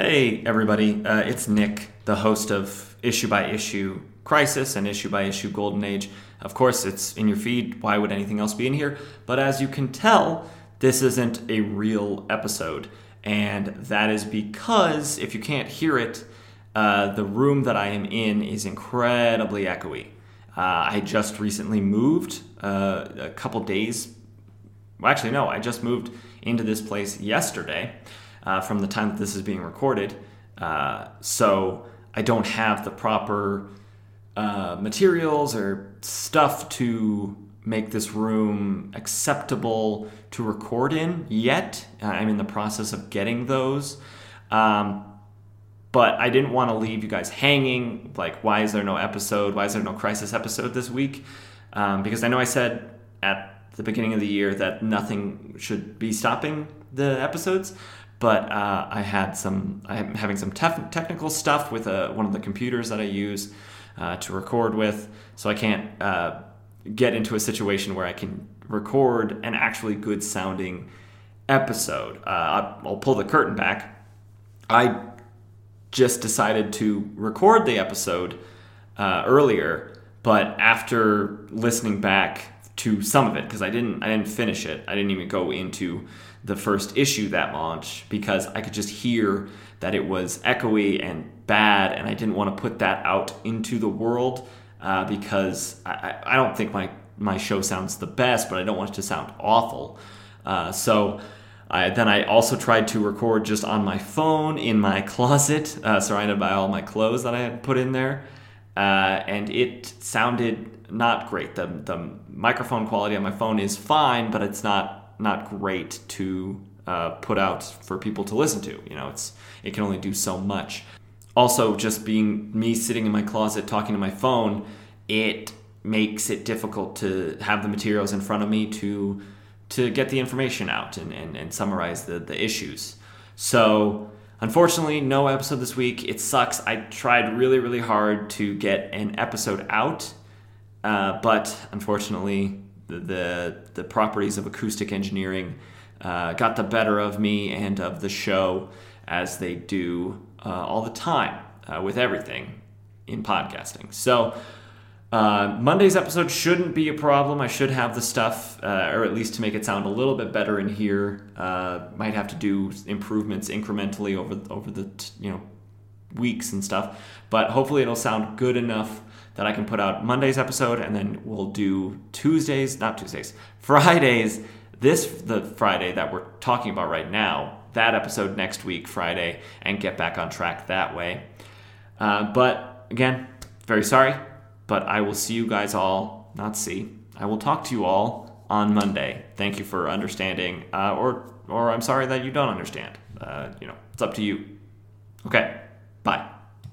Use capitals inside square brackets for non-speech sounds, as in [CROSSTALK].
Hey, everybody. Uh, it's Nick, the host of Issue by Issue Crisis and Issue by Issue Golden Age. Of course, it's in your feed. Why would anything else be in here? But as you can tell, this isn't a real episode. And that is because, if you can't hear it, uh, the room that I am in is incredibly echoey. Uh, I just recently moved uh, a couple days. Well, actually, no, I just moved into this place yesterday uh, from the time that this is being recorded. Uh, so I don't have the proper uh, materials or stuff to make this room acceptable to record in yet. I'm in the process of getting those. Um, but I didn't want to leave you guys hanging. Like, why is there no episode? Why is there no crisis episode this week? Um, because I know I said at the beginning of the year that nothing should be stopping the episodes but uh, I had some I'm having some tef- technical stuff with uh, one of the computers that I use uh, to record with, so I can't uh, get into a situation where I can record an actually good sounding episode. Uh, I'll pull the curtain back. I just decided to record the episode uh, earlier, but after listening back to some of it because I didn't I didn't finish it. I didn't even go into the first issue that launch because I could just hear that it was echoey and bad, and I didn't want to put that out into the world uh, because I, I don't think my my show sounds the best, but I don't want it to sound awful. Uh, so. I, then I also tried to record just on my phone in my [LAUGHS] closet, uh, surrounded by all my clothes that I had put in there, uh, and it sounded not great. The the microphone quality on my phone is fine, but it's not not great to uh, put out for people to listen to. You know, it's it can only do so much. Also, just being me sitting in my closet talking to my phone, it makes it difficult to have the materials in front of me to to get the information out and, and, and summarize the, the issues. So unfortunately, no episode this week. It sucks. I tried really, really hard to get an episode out, uh, but unfortunately, the the properties of acoustic engineering uh, got the better of me and of the show as they do uh, all the time uh, with everything in podcasting. So. Uh, Monday's episode shouldn't be a problem. I should have the stuff, uh, or at least to make it sound a little bit better in here. Might have to do improvements incrementally over over the you know weeks and stuff, but hopefully it'll sound good enough that I can put out Monday's episode, and then we'll do Tuesdays, not Tuesdays, [LAUGHS] Fridays. This the Friday that we're talking about right now. That episode next week, Friday, and get back on track that way. Uh, but again, very sorry, but I will see you guys all. Not see. I will talk to you all on Monday. Thank you for understanding, uh, or or I'm sorry that you don't understand. Uh, you know, it's up to you. Okay.